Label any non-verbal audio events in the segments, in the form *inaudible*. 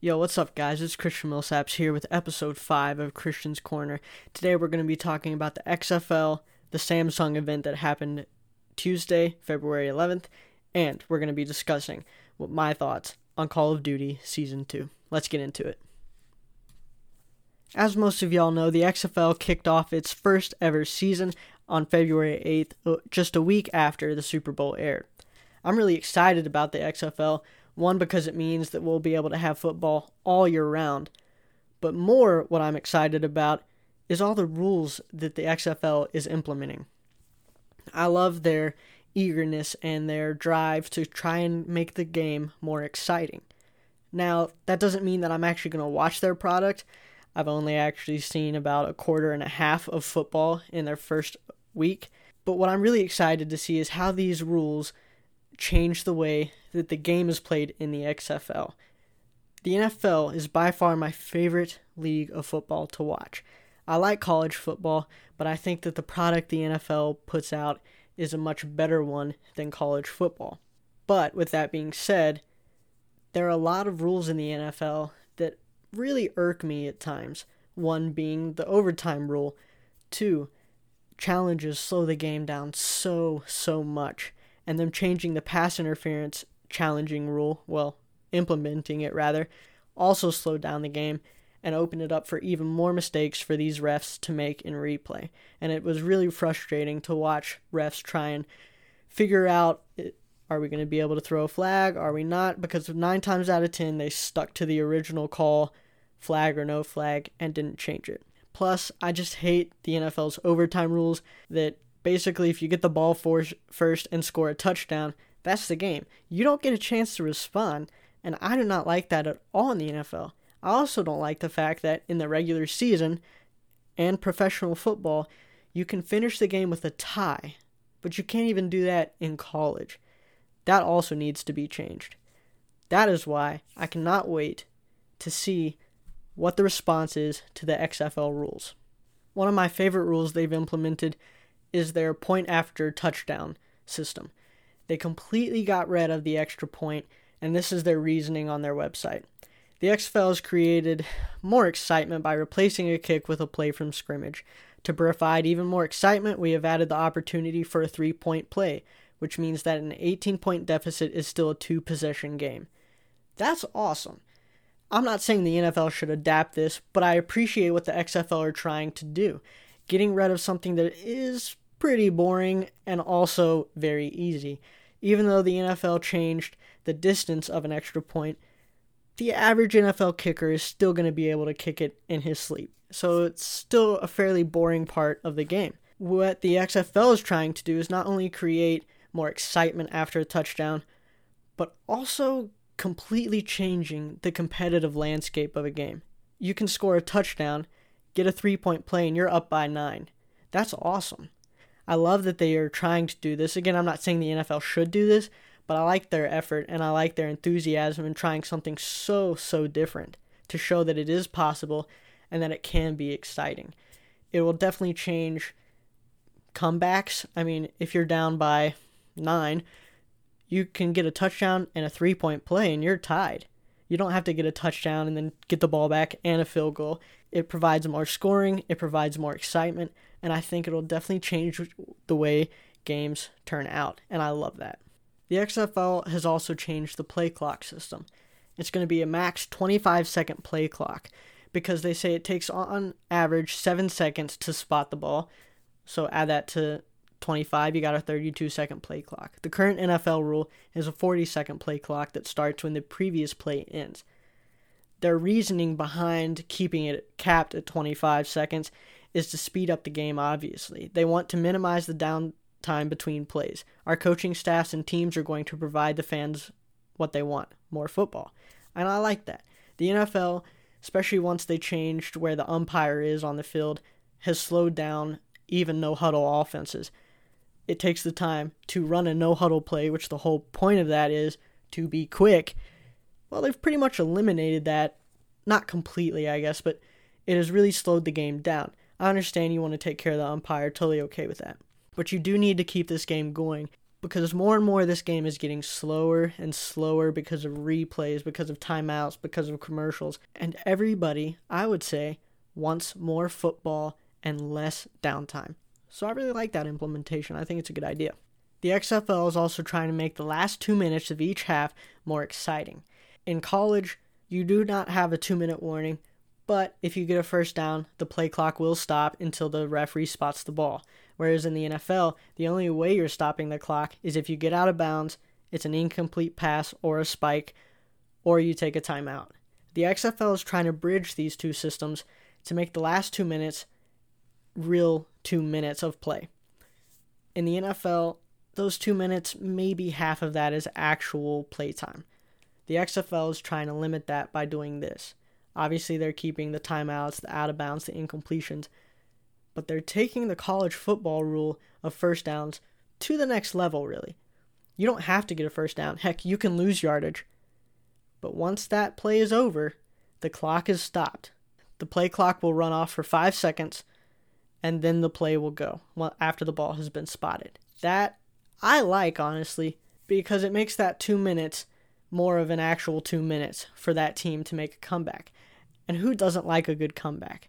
Yo, what's up, guys? It's Christian Millsaps here with episode 5 of Christian's Corner. Today we're going to be talking about the XFL, the Samsung event that happened Tuesday, February 11th, and we're going to be discussing what my thoughts on Call of Duty Season 2. Let's get into it. As most of y'all know, the XFL kicked off its first ever season on February 8th, uh, just a week after the Super Bowl aired. I'm really excited about the XFL one, because it means that we'll be able to have football all year round. But more, what I'm excited about is all the rules that the XFL is implementing. I love their eagerness and their drive to try and make the game more exciting. Now, that doesn't mean that I'm actually going to watch their product. I've only actually seen about a quarter and a half of football in their first week. But what I'm really excited to see is how these rules change the way that the game is played in the XFL. The NFL is by far my favorite league of football to watch. I like college football, but I think that the product the NFL puts out is a much better one than college football. But with that being said, there are a lot of rules in the NFL that really irk me at times. One being the overtime rule. Two, challenges slow the game down so, so much and them changing the pass interference challenging rule, well, implementing it rather, also slowed down the game and opened it up for even more mistakes for these refs to make in replay. And it was really frustrating to watch refs try and figure out are we going to be able to throw a flag? Are we not? Because nine times out of ten, they stuck to the original call, flag or no flag, and didn't change it. Plus, I just hate the NFL's overtime rules that Basically, if you get the ball for, first and score a touchdown, that's the game. You don't get a chance to respond, and I do not like that at all in the NFL. I also don't like the fact that in the regular season and professional football, you can finish the game with a tie, but you can't even do that in college. That also needs to be changed. That is why I cannot wait to see what the response is to the XFL rules. One of my favorite rules they've implemented is their point after touchdown system. They completely got rid of the extra point, and this is their reasoning on their website. The XFL has created more excitement by replacing a kick with a play from scrimmage. To provide even more excitement, we have added the opportunity for a three point play, which means that an 18 point deficit is still a two possession game. That's awesome. I'm not saying the NFL should adapt this, but I appreciate what the XFL are trying to do getting rid of something that is pretty boring and also very easy. Even though the NFL changed the distance of an extra point, the average NFL kicker is still going to be able to kick it in his sleep. So it's still a fairly boring part of the game. What the XFL is trying to do is not only create more excitement after a touchdown, but also completely changing the competitive landscape of a game. You can score a touchdown get a three point play, and you're up by nine. That's awesome. I love that they are trying to do this. Again, I'm not saying the NFL should do this, but I like their effort and I like their enthusiasm in trying something so, so different to show that it is possible and that it can be exciting. It will definitely change comebacks. I mean, if you're down by nine, you can get a touchdown and a three point play and you're tied. You don't have to get a touchdown and then get the ball back and a field goal. It provides more scoring, it provides more excitement, and I think it'll definitely change the way games turn out, and I love that. The XFL has also changed the play clock system. It's going to be a max 25 second play clock because they say it takes on average 7 seconds to spot the ball. So add that to 25, you got a 32 second play clock. The current NFL rule is a 40 second play clock that starts when the previous play ends their reasoning behind keeping it capped at 25 seconds is to speed up the game, obviously. They want to minimize the downtime between plays. Our coaching staffs and teams are going to provide the fans what they want more football. And I like that. The NFL, especially once they changed where the umpire is on the field, has slowed down even no huddle offenses. It takes the time to run a no huddle play, which the whole point of that is to be quick well, they've pretty much eliminated that. Not completely, I guess, but it has really slowed the game down. I understand you want to take care of the umpire, totally okay with that. But you do need to keep this game going. because more and more this game is getting slower and slower because of replays, because of timeouts, because of commercials. And everybody, I would say, wants more football and less downtime. So I really like that implementation. I think it's a good idea. The XFL is also trying to make the last two minutes of each half more exciting. In college, you do not have a two minute warning, but if you get a first down, the play clock will stop until the referee spots the ball. Whereas in the NFL, the only way you're stopping the clock is if you get out of bounds, it's an incomplete pass or a spike, or you take a timeout. The XFL is trying to bridge these two systems to make the last two minutes real two minutes of play. In the NFL, those two minutes, maybe half of that is actual play time. The XFL is trying to limit that by doing this. Obviously, they're keeping the timeouts, the out of bounds, the incompletions, but they're taking the college football rule of first downs to the next level, really. You don't have to get a first down. Heck, you can lose yardage. But once that play is over, the clock is stopped. The play clock will run off for five seconds, and then the play will go after the ball has been spotted. That I like, honestly, because it makes that two minutes more of an actual two minutes for that team to make a comeback. And who doesn't like a good comeback?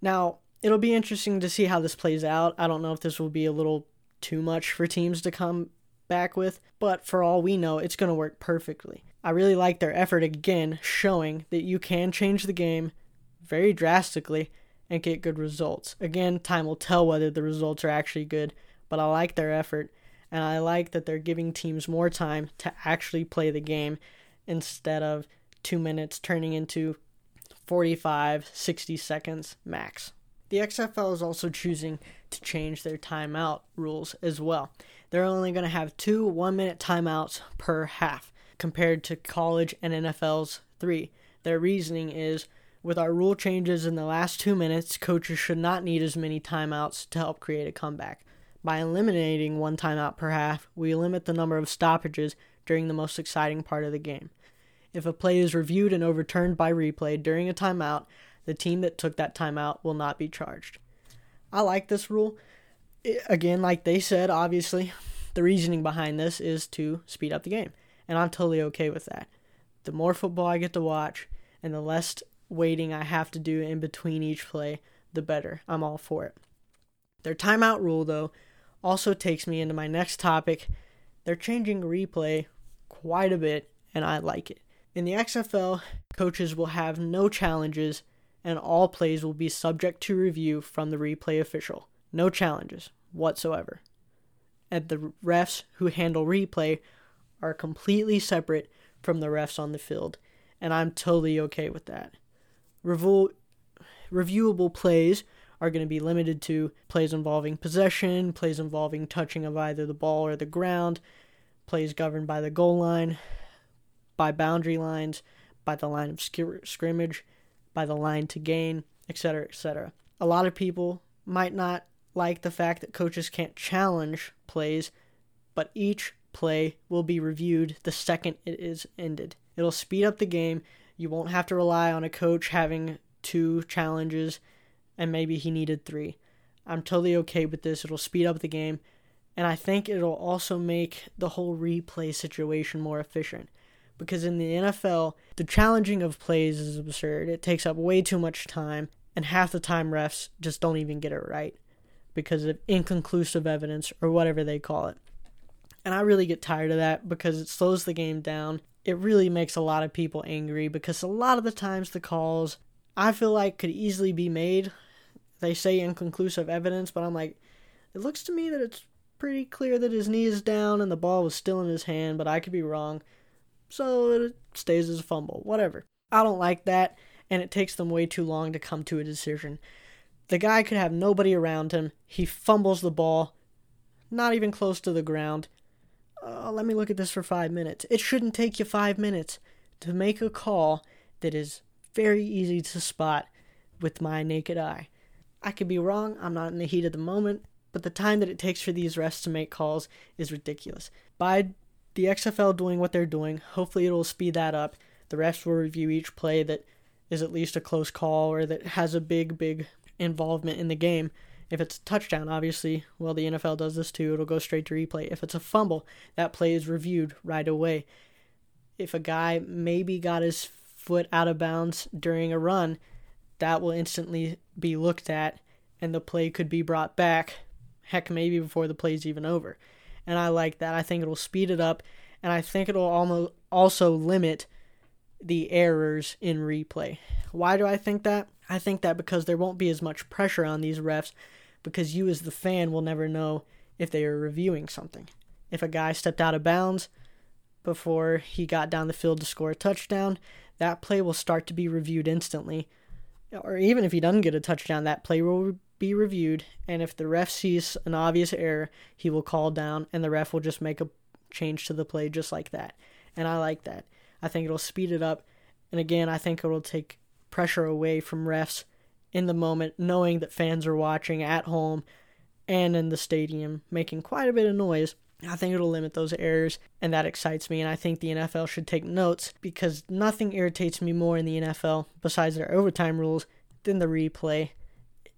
Now, it'll be interesting to see how this plays out. I don't know if this will be a little too much for teams to come back with, but for all we know, it's going to work perfectly. I really like their effort again, showing that you can change the game very drastically and get good results. Again, time will tell whether the results are actually good, but I like their effort and I like that they're giving teams more time to actually play the game instead of 2 minutes turning into 45, 60 seconds max. The XFL is also choosing to change their timeout rules as well. They're only going to have two one minute timeouts per half compared to college and NFL's three. Their reasoning is with our rule changes in the last two minutes, coaches should not need as many timeouts to help create a comeback. By eliminating one timeout per half, we limit the number of stoppages during the most exciting part of the game. If a play is reviewed and overturned by replay during a timeout, the team that took that timeout will not be charged. I like this rule. It, again, like they said, obviously, the reasoning behind this is to speed up the game, and I'm totally okay with that. The more football I get to watch, and the less waiting I have to do in between each play, the better. I'm all for it. Their timeout rule, though, also takes me into my next topic. They're changing replay quite a bit, and I like it. In the XFL, coaches will have no challenges, and all plays will be subject to review from the replay official. No challenges whatsoever. And the refs who handle replay are completely separate from the refs on the field, and I'm totally okay with that. Review, reviewable plays are going to be limited to plays involving possession, plays involving touching of either the ball or the ground, plays governed by the goal line, by boundary lines, by the line of scrimmage, by the line to gain, etc., etc. A lot of people might not like the fact that coaches can't challenge plays, but each play will be reviewed the second it is ended. It'll speed up the game you won't have to rely on a coach having two challenges and maybe he needed three. I'm totally okay with this. It'll speed up the game. And I think it'll also make the whole replay situation more efficient. Because in the NFL, the challenging of plays is absurd. It takes up way too much time, and half the time refs just don't even get it right because of inconclusive evidence or whatever they call it. And I really get tired of that because it slows the game down it really makes a lot of people angry because a lot of the times the calls I feel like could easily be made. They say inconclusive evidence, but I'm like, it looks to me that it's pretty clear that his knee is down and the ball was still in his hand, but I could be wrong. So it stays as a fumble. Whatever. I don't like that, and it takes them way too long to come to a decision. The guy could have nobody around him. He fumbles the ball, not even close to the ground oh, let me look at this for five minutes. It shouldn't take you five minutes to make a call that is very easy to spot with my naked eye. I could be wrong, I'm not in the heat of the moment, but the time that it takes for these refs to make calls is ridiculous. By the XFL doing what they're doing, hopefully it will speed that up. The refs will review each play that is at least a close call or that has a big, big involvement in the game, If it's a touchdown, obviously, well, the NFL does this too. It'll go straight to replay. If it's a fumble, that play is reviewed right away. If a guy maybe got his foot out of bounds during a run, that will instantly be looked at and the play could be brought back, heck, maybe before the play's even over. And I like that. I think it'll speed it up and I think it'll almost also limit the errors in replay. Why do I think that? I think that because there won't be as much pressure on these refs because you as the fan will never know if they are reviewing something. If a guy stepped out of bounds before he got down the field to score a touchdown, that play will start to be reviewed instantly. Or even if he doesn't get a touchdown, that play will be reviewed. And if the ref sees an obvious error, he will call down and the ref will just make a change to the play just like that. And I like that. I think it'll speed it up. And again, I think it'll take pressure away from refs in the moment, knowing that fans are watching at home and in the stadium, making quite a bit of noise. I think it'll limit those errors, and that excites me. And I think the NFL should take notes because nothing irritates me more in the NFL, besides their overtime rules, than the replay.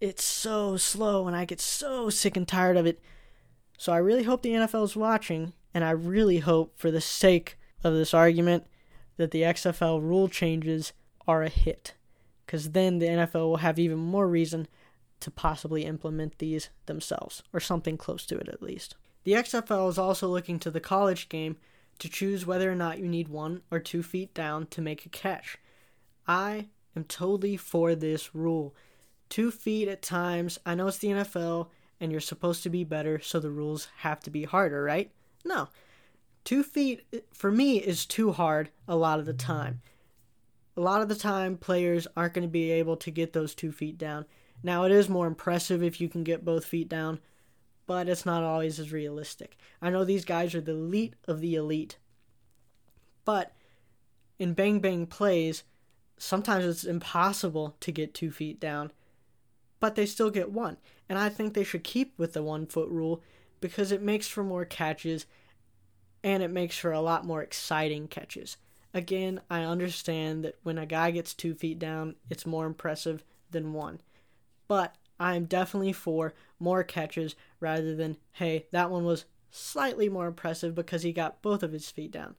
It's so slow, and I get so sick and tired of it. So I really hope the NFL is watching, and I really hope, for the sake of this argument, that the XFL rule changes are a hit because then the NFL will have even more reason to possibly implement these themselves, or something close to it at least. The XFL is also looking to the college game to choose whether or not you need one or two feet down to make a catch. I am totally for this rule. Two feet at times, I know it's the NFL and you're supposed to be better, so the rules have to be harder, right? No. Two feet, for me, is too hard a lot of the time a lot of the time players aren't going to be able to get those two feet down. Now, it is more impressive if you can get both feet down, but it's not always as realistic. I know these guys are the elite of the elite, but in bang bang plays, sometimes it's impossible to get two feet down, but they still get one. And I think they should keep with the one foot rule because it makes for more catches and it makes for a lot more exciting catches. Again, I understand that when a guy gets two feet down, it's more impressive than one. But I'm definitely for more catches rather than, hey, that one was slightly more impressive because he got both of his feet down.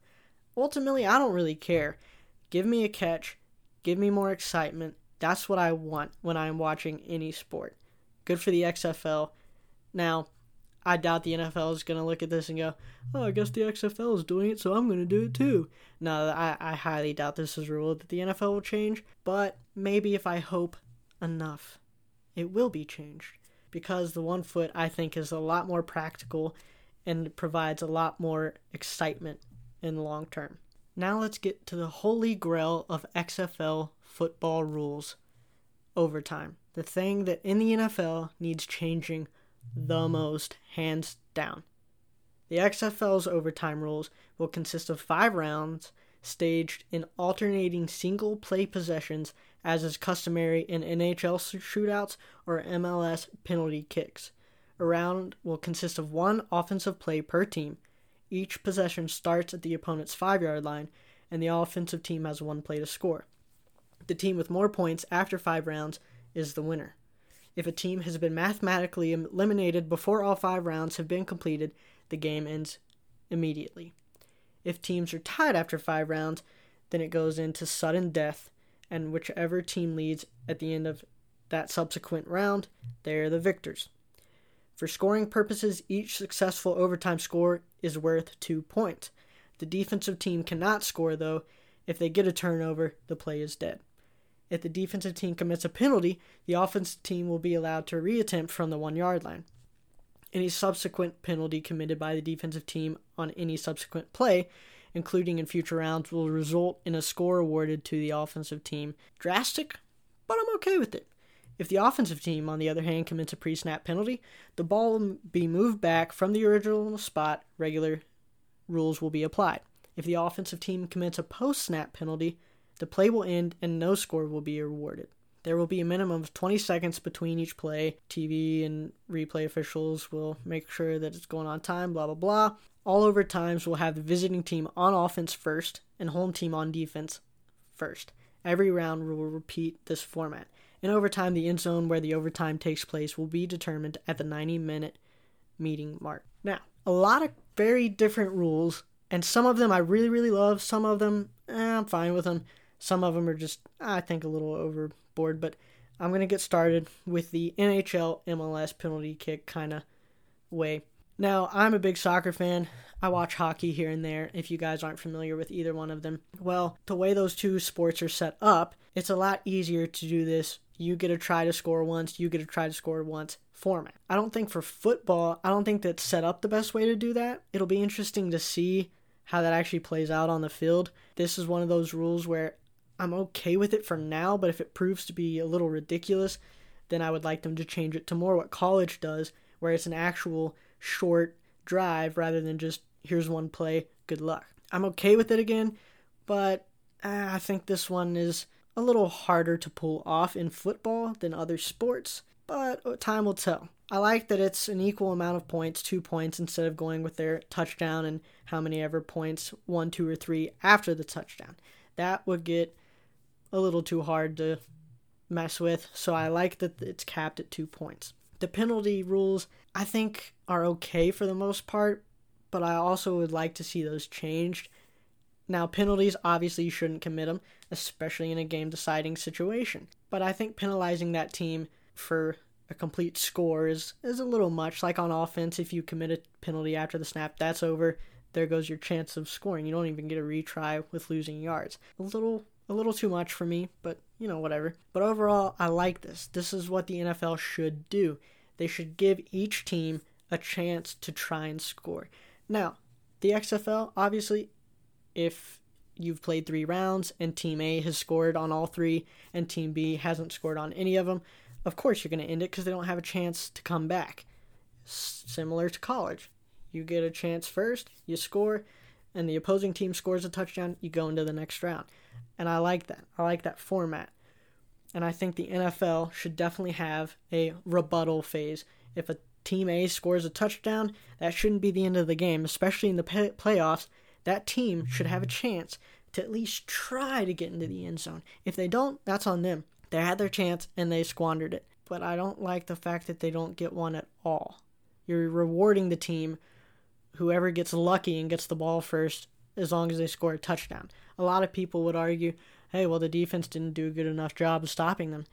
Ultimately, I don't really care. Give me a catch, give me more excitement. That's what I want when I'm watching any sport. Good for the XFL. Now, I doubt the NFL is going to look at this and go, oh, I guess the XFL is doing it, so I'm going to do it too. No, I, I highly doubt this is a rule that the NFL will change, but maybe if I hope enough, it will be changed. Because the one foot, I think, is a lot more practical and provides a lot more excitement in the long term. Now let's get to the holy grail of XFL football rules overtime. The thing that in the NFL needs changing the most, hands down. The XFL's overtime rules will consist of five rounds staged in alternating single play possessions, as is customary in NHL shootouts or MLS penalty kicks. A round will consist of one offensive play per team. Each possession starts at the opponent's five yard line, and the offensive team has one play to score. The team with more points after five rounds is the winner. If a team has been mathematically eliminated before all five rounds have been completed, the game ends immediately. If teams are tied after five rounds, then it goes into sudden death, and whichever team leads at the end of that subsequent round, they are the victors. For scoring purposes, each successful overtime score is worth two points. The defensive team cannot score, though. If they get a turnover, the play is dead. If the defensive team commits a penalty, the offensive team will be allowed to reattempt from the one yard line. Any subsequent penalty committed by the defensive team on any subsequent play, including in future rounds, will result in a score awarded to the offensive team. Drastic, but I'm okay with it. If the offensive team, on the other hand, commits a pre snap penalty, the ball will be moved back from the original spot. Regular rules will be applied. If the offensive team commits a post snap penalty, the play will end and no score will be awarded. There will be a minimum of 20 seconds between each play. TV and replay officials will make sure that it's going on time, blah, blah, blah. All overtimes will have the visiting team on offense first and home team on defense first. Every round will repeat this format. In overtime, the end zone where the overtime takes place will be determined at the 90 minute meeting mark. Now, a lot of very different rules, and some of them I really, really love. Some of them, eh, I'm fine with them. Some of them are just, I think, a little overboard. But I'm going to get started with the NHL MLS penalty kick kind of way. Now, I'm a big soccer fan. I watch hockey here and there if you guys aren't familiar with either one of them. Well, the way those two sports are set up, it's a lot easier to do this. You get a try to score once, you get a try to score once format. I don't think for football, I don't think that's set up the best way to do that. It'll be interesting to see how that actually plays out on the field. This is one of those rules where I'm okay with it for now, but if it proves to be a little ridiculous, then I would like them to change it to more what college does, where it's an actual short drive rather than just here's one play, good luck. I'm okay with it again, but uh, I think this one is a little harder to pull off in football than other sports, but uh, time will tell. I like that it's an equal amount of points, two points, instead of going with their touchdown and how many ever points, one, two, or three after the touchdown. That would get a little too hard to mess with, so I like that it's capped at two points. The penalty rules, I think, are okay for the most part, but I also would like to see those changed. Now, penalties, obviously, you shouldn't commit them, especially in a game deciding situation. But I think penalizing that team for a complete score is, is a little much. Like on offense, if you commit a penalty after the snap, that's over. There goes your chance of scoring. You don't even get a retry with losing yards. A little a little too much for me, but you know, whatever. But overall, I like this. This is what the NFL should do. They should give each team a chance to try and score. Now, the XFL, obviously, if you've played three rounds and Team A has scored on all three and Team B hasn't scored on any of them, of course you're going to end it because they don't have a chance to come back. S- similar to college. You get a chance first, you score, and the opposing team scores a touchdown, you go into the next round. And I like that. I like that format. And I think the NFL should definitely have a rebuttal phase. If a team A scores a touchdown, that shouldn't be the end of the game, especially in the pay- playoffs. That team should have a chance to at least try to get into the end zone. If they don't, that's on them. They had their chance and they squandered it. But I don't like the fact that they don't get one at all. You're rewarding the team, whoever gets lucky and gets the ball first, as long as they score a touchdown. A lot of people would argue, hey, well, the defense didn't do a good enough job of stopping them.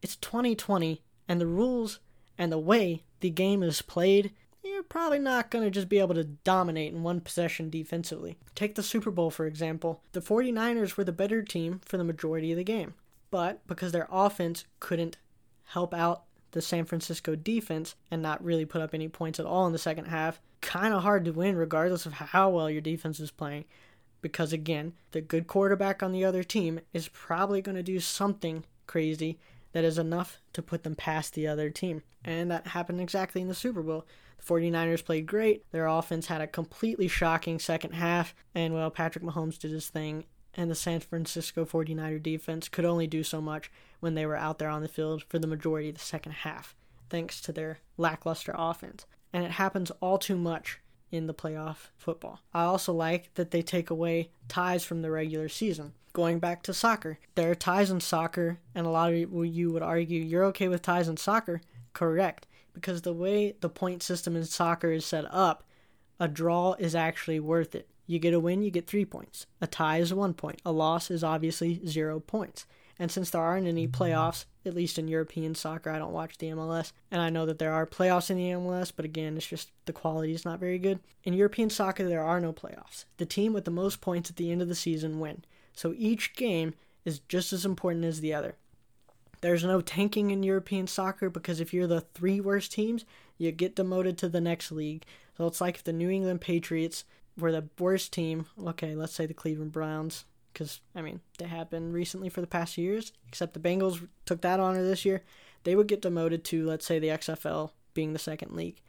It's 2020, and the rules and the way the game is played, you're probably not going to just be able to dominate in one possession defensively. Take the Super Bowl, for example. The 49ers were the better team for the majority of the game, but because their offense couldn't help out the San Francisco defense and not really put up any points at all in the second half, kind of hard to win regardless of how well your defense is playing. Because again, the good quarterback on the other team is probably going to do something crazy that is enough to put them past the other team. And that happened exactly in the Super Bowl. The 49ers played great. Their offense had a completely shocking second half. And, well, Patrick Mahomes did his thing. And the San Francisco 49er defense could only do so much when they were out there on the field for the majority of the second half, thanks to their lackluster offense. And it happens all too much in the playoff football. I also like that they take away ties from the regular season. Going back to soccer, there are ties in soccer, and a lot of you would argue you're okay with ties in soccer. Correct, because the way the point system in soccer is set up, a draw is actually worth it. You get a win, you get three points. A tie is one point. A loss is obviously zero points. And since there aren't any playoffs, at least in European soccer, I don't watch the MLS. And I know that there are playoffs in the MLS, but again, it's just the quality is not very good. In European soccer, there are no playoffs. The team with the most points at the end of the season win. So each game is just as important as the other. There's no tanking in European soccer because if you're the three worst teams, you get demoted to the next league. So it's like if the New England Patriots were the worst team, okay, let's say the Cleveland Browns, because I mean they have been recently for the past years. Except the Bengals took that honor this year. They would get demoted to let's say the XFL, being the second league,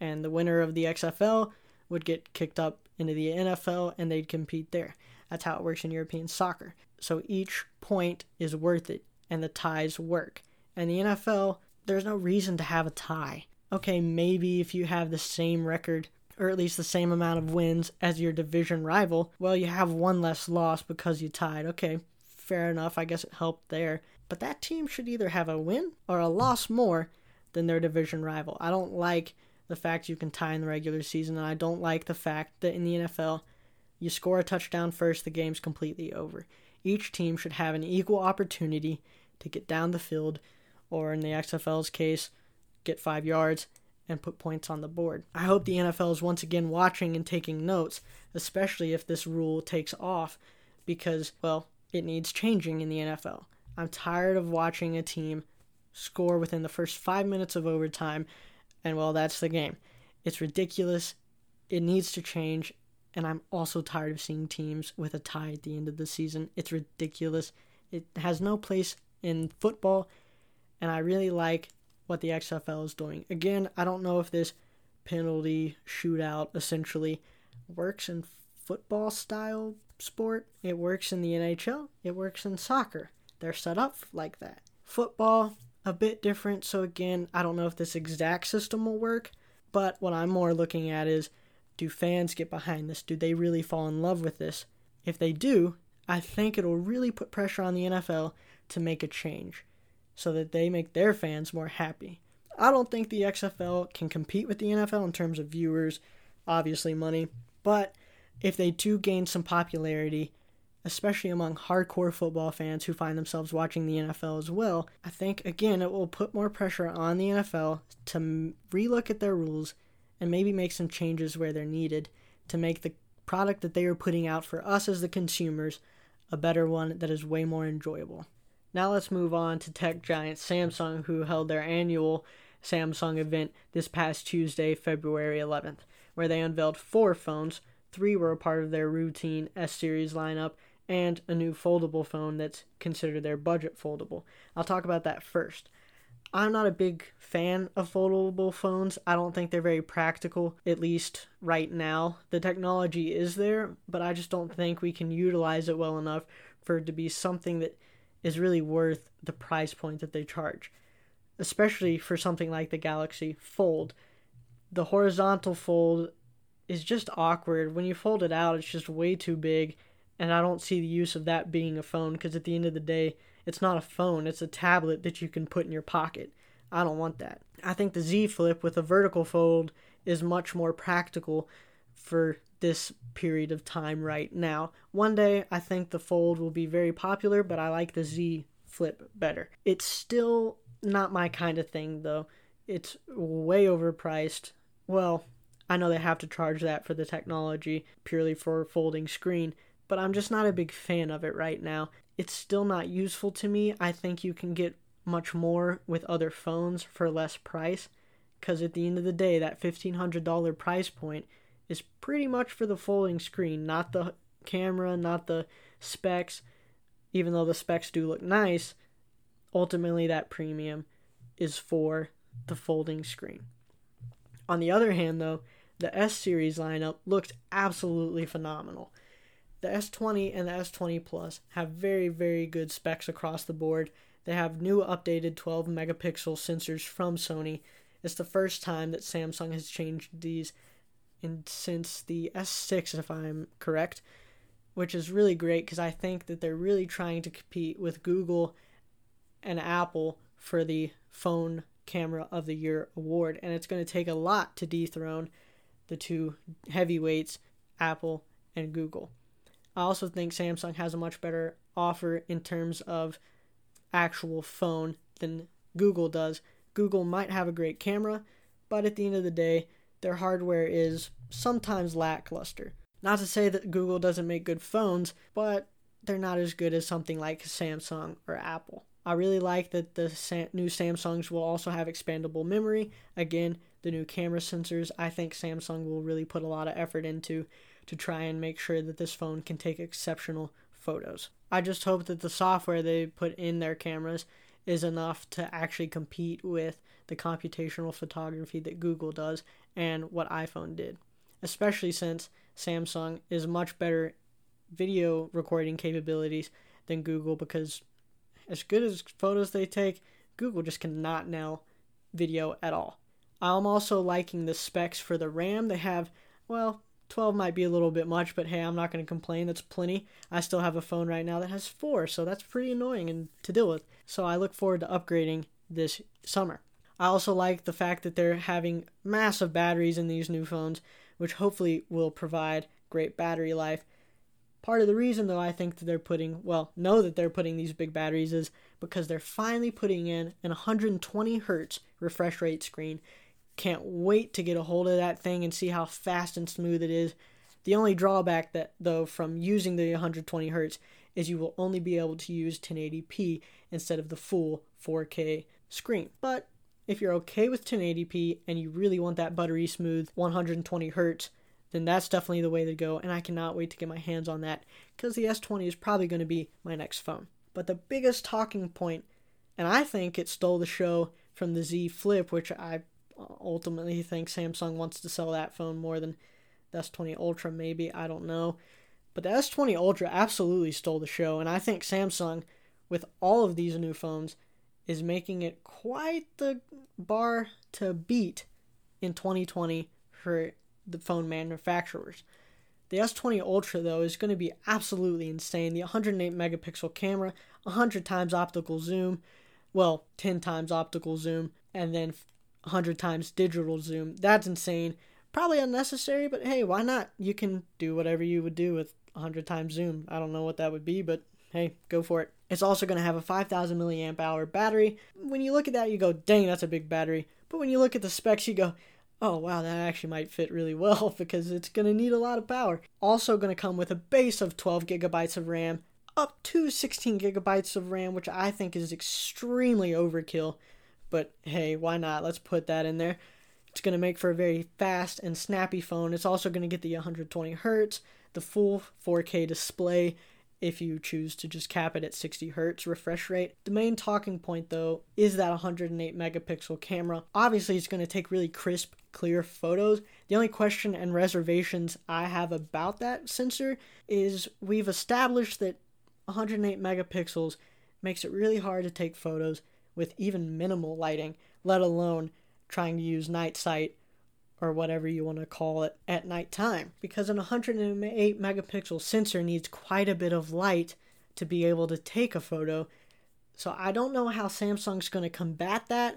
and the winner of the XFL would get kicked up into the NFL and they'd compete there. That's how it works in European soccer. So each point is worth it, and the ties work. And the NFL, there's no reason to have a tie. Okay, maybe if you have the same record or at least the same amount of wins as your division rival, well, you have one less loss because you tied. Okay, fair enough. I guess it helped there. But that team should either have a win or a loss more than their division rival. I don't like the fact you can tie in the regular season, and I don't like the fact that in the NFL, you score a touchdown first, the game's completely over. Each team should have an equal opportunity to get down the field, or in the XFL's case, get five yards and put points on the board. I hope the NFL is once again watching and taking notes, especially if this rule takes off, because, well, it needs changing in the NFL. I'm tired of watching a team score within the first five minutes of overtime, and well, that's the game. It's ridiculous. It needs to change, and I'm also tired of seeing teams with a tie at the end of the season. It's ridiculous. It has no place in football, and I really like what the XFL is doing. Again, I don't know if this penalty shootout essentially works in football style sport. It works in the NHL, it works in soccer. They're set up like that. Football, a bit different. So, again, I don't know if this exact system will work, but what I'm more looking at is do fans get behind this? Do they really fall in love with this? If they do, I think it'll really put pressure on the NFL to make a change so that they make their fans more happy. I don't think the XFL can compete with the NFL in terms of viewers, obviously money, but if they do gain some popularity, especially among hardcore football fans who find themselves watching the NFL as well, I think again it will put more pressure on the NFL to relook at their rules and maybe make some changes where they're needed to make the product that they are putting out for us as the consumers a better one that is way more enjoyable. Now let's move on to tech giant Samsung, who held their annual Samsung event this past Tuesday, February 11th, where they unveiled four phones. Three were a part of their routine S series lineup, and a new foldable phone that's considered their budget foldable. I'll talk about that first. I'm not a big fan of foldable phones. I don't think they're very practical, at least right now. The technology is there, but I just don't think we can utilize it well enough for it to be something that is really worth the price point that they charge, especially for something like the Galaxy Fold. The horizontal fold is just awkward. When you fold it out, it's just way too big, and I don't see the use of that being a phone because at the end of the day, it's not a phone, it's a tablet that you can put in your pocket. I don't want that. I think the Z Flip with a vertical fold is much more practical for this period of time right now. One day, I think the Fold will be very popular, but I like the Z Flip better. It's still not my kind of thing, though. It's way overpriced. Well, I know they have to charge that for the technology purely for folding screen, but I'm just not a big fan of it right now. It's still not useful to me. I think you can get much more with other phones for less price because at the end of the day, that $1,500 price point is pretty much for the folding screen, not the camera, not the specs. Even though the specs do look nice, ultimately that premium is for the folding screen. On the other hand, though, the S series lineup looks absolutely phenomenal. The S20 and the S20 Plus have very, very good specs across the board. They have new updated 12 megapixel sensors from Sony. It's the first time that Samsung has changed these in, since the S6, if I'm correct, which is really great because I think that they're really trying to compete with Google and Apple for the phone camera of the year award, and it's going to take a lot to dethrone the two heavyweights, Apple and Google. I also think Samsung has a much better offer in terms of actual phone than Google does. Google might have a great camera, but at the end of the day, their hardware is sometimes lackluster. Not to say that Google doesn't make good phones, but they're not as good as something like Samsung or Apple. I really like that the new Samsungs will also have expandable memory. Again, the new camera sensors, I think Samsung will really put a lot of effort into to try and make sure that this phone can take exceptional photos. I just hope that the software they put in their cameras is enough to actually compete with the computational photography that Google does and what iPhone did, especially since Samsung is much better video recording capabilities than Google because as good as photos they take, Google just cannot nail video at all. I'm also liking the specs for the RAM. They have, well, 12 might be a little bit much, but hey, I'm not going to complain. That's plenty. I still have a phone right now that has 4, so that's pretty annoying and to deal with. So I look forward to upgrading this summer. I also like the fact that they're having massive batteries in these new phones, which hopefully will provide great battery life. Part of the reason, though, I think that they're putting, well, know that they're putting these big batteries is because they're finally putting in an 120 hertz refresh rate screen. Can't wait to get a hold of that thing and see how fast and smooth it is. The only drawback that though from using the 120 hertz is you will only be able to use 1080p instead of the full 4K screen. But if you're okay with 1080p and you really want that buttery smooth 120 hertz, then that's definitely the way to go. And I cannot wait to get my hands on that because the S20 is probably going to be my next phone. But the biggest talking point, and I think it stole the show from the Z Flip, which I ultimately think Samsung wants to sell that phone more than the S20 Ultra, maybe. I don't know. But the S20 Ultra absolutely stole the show, and I think Samsung, with all of these new phones, is making it quite the bar to beat in 2020 for the phone manufacturers. The S20 Ultra, though, is going to be absolutely insane. The 108 megapixel camera, 100 times optical zoom, well, 10 times optical zoom, and then 100 times digital zoom. That's insane. Probably unnecessary, but hey, why not? You can do whatever you would do with 100 times zoom. I don't know what that would be, but hey, go for it. It's also going to have a 5000 milliamp hour battery. When you look at that, you go, dang, that's a big battery. But when you look at the specs, you go, oh wow, that actually might fit really well *laughs* because it's going to need a lot of power. Also, going to come with a base of 12 gigabytes of RAM, up to 16 gigabytes of RAM, which I think is extremely overkill. But hey, why not? Let's put that in there. It's going to make for a very fast and snappy phone. It's also going to get the 120 hertz, the full 4K display if you choose to just cap it at 60 hertz refresh rate. The main talking point though is that 108 megapixel camera. Obviously, it's going to take really crisp, clear photos. The only question and reservations I have about that sensor is we've established that 108 megapixels makes it really hard to take photos with even minimal lighting, let alone trying to use night sight or whatever you want to call it at nighttime. Because an 108 megapixel sensor needs quite a bit of light to be able to take a photo. So I don't know how Samsung's going to combat that.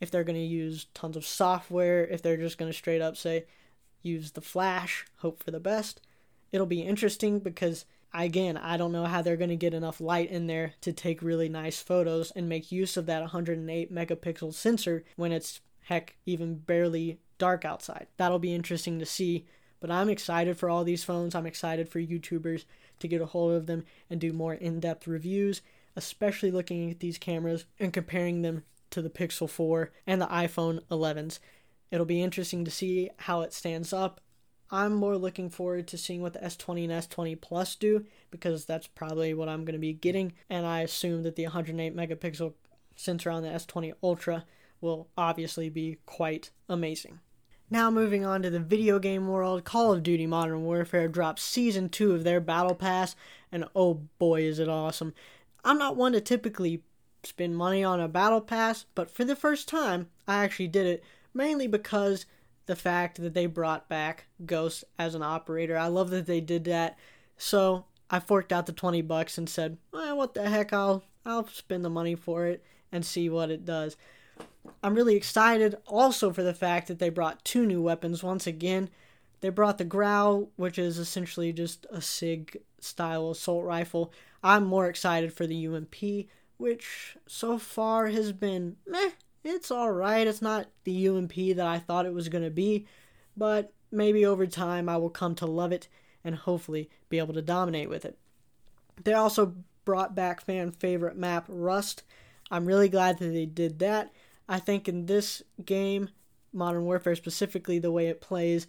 If they're going to use tons of software, if they're just going to straight up say, use the flash, hope for the best. It'll be interesting because again, I don't know how they're going to get enough light in there to take really nice photos and make use of that 108 megapixel sensor when it's heck even barely dark outside. That'll be interesting to see. But I'm excited for all these phones. I'm excited for YouTubers to get a hold of them and do more in depth reviews, especially looking at these cameras and comparing them to the Pixel 4 and the iPhone 11s. It'll be interesting to see how it stands up I'm more looking forward to seeing what the S20 and S20 Plus do because that's probably what I'm going to be getting. And I assume that the 108 megapixel sensor on the S20 Ultra will obviously be quite amazing. Now, moving on to the video game world, Call of Duty Modern Warfare dropped Season 2 of their Battle Pass, and oh boy, is it awesome! I'm not one to typically spend money on a Battle Pass, but for the first time, I actually did it, mainly because the fact that they brought back Ghost as an operator. I love that they did that. So I forked out the 20 bucks and said, well, what the heck, I'll, I'll spend the money for it and see what it does. I'm really excited also for the fact that they brought two new weapons once again. They brought the Grau, which is essentially just a SIG style assault rifle. I'm more excited for the UMP, which so far has been meh it's alright. It's not the UMP that I thought it was going to be, but maybe over time I will come to love it and hopefully be able to dominate with it. They also brought back fan favorite map Rust. I'm really glad that they did that. I think in this game, Modern Warfare specifically, the way it plays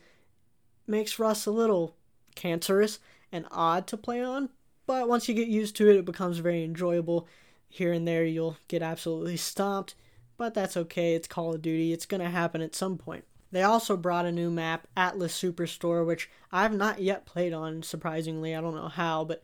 makes Rust a little cancerous and odd to play on, but once you get used to it, it becomes very enjoyable. Here and there, you'll get absolutely stomped but that's okay. It's Call of Duty. It's going to happen at some point. They also brought a new map, Atlas Superstore, which I've not yet played on, surprisingly. I don't know how, but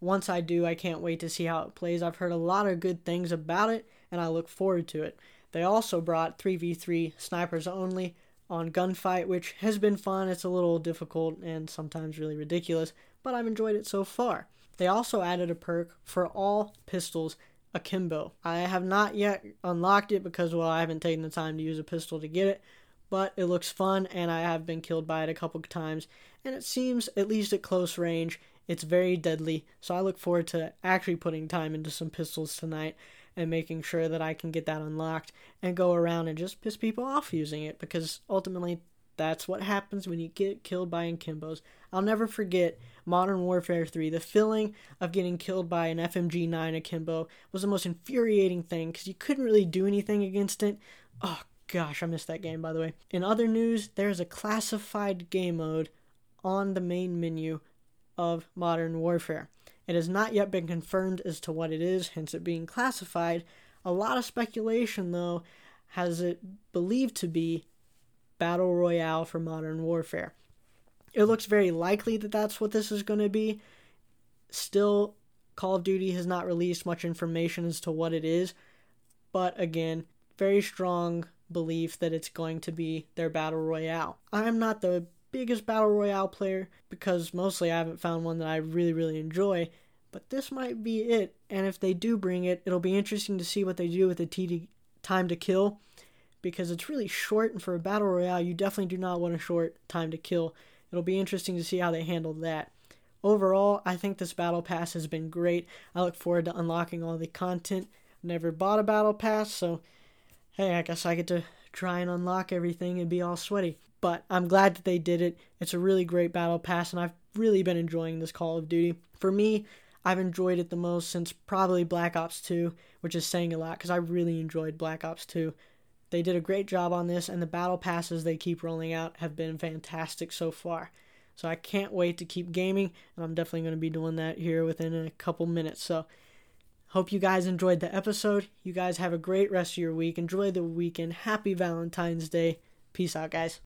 once I do, I can't wait to see how it plays. I've heard a lot of good things about it, and I look forward to it. They also brought 3v3 snipers only, on Gunfight, which has been fun. It's a little difficult and sometimes really ridiculous, but I've enjoyed it so far. They also added a perk for all pistols akimbo. I have not yet unlocked it because, well, I haven't taken the time to use a pistol to get it, but it looks fun and I have been killed by it a couple times, and it seems, at least at close range, it's very deadly. So I look forward to actually putting time into some pistols tonight and making sure that I can get that unlocked and go around and just piss people off using it because ultimately that's what happens when you get killed by Akimbos. I'll never forget Modern Warfare 3. The feeling of getting killed by an FMG 9 Akimbo was the most infuriating thing because you couldn't really do anything against it. Oh gosh, I missed that game by the way. In other news, there's a classified game mode on the main menu of Modern Warfare. It has not yet been confirmed as to what it is, hence it being classified. A lot of speculation, though, has it believed to be Battle Royale for Modern Warfare. It looks very likely that that's what this is going to be. Still, Call of Duty has not released much information as to what it is, but again, very strong belief that it's going to be their Battle Royale. I'm not the biggest Battle Royale player because mostly I haven't found one that I really, really enjoy, but this might be it. And if they do bring it, it'll be interesting to see what they do with the TD time to kill because it's really short, and for a battle royale, you definitely do not want a short time to kill. It'll be interesting to see how they handle that. Overall, I think this battle pass has been great. I look forward to unlocking all the content. Never bought a battle pass, so hey, I guess I get to try and unlock everything and be all sweaty. But I'm glad that they did it. It's a really great battle pass, and I've really been enjoying this Call of Duty. For me, I've enjoyed it the most since probably Black Ops 2, which is saying a lot because I really enjoyed Black Ops 2. They did a great job on this, and the battle passes they keep rolling out have been fantastic so far. So I can't wait to keep gaming, and I'm definitely going to be doing that here within a couple minutes. So hope you guys enjoyed the episode. You guys have a great rest of your week. Enjoy the weekend. Happy Valentine's Day. Peace out, guys.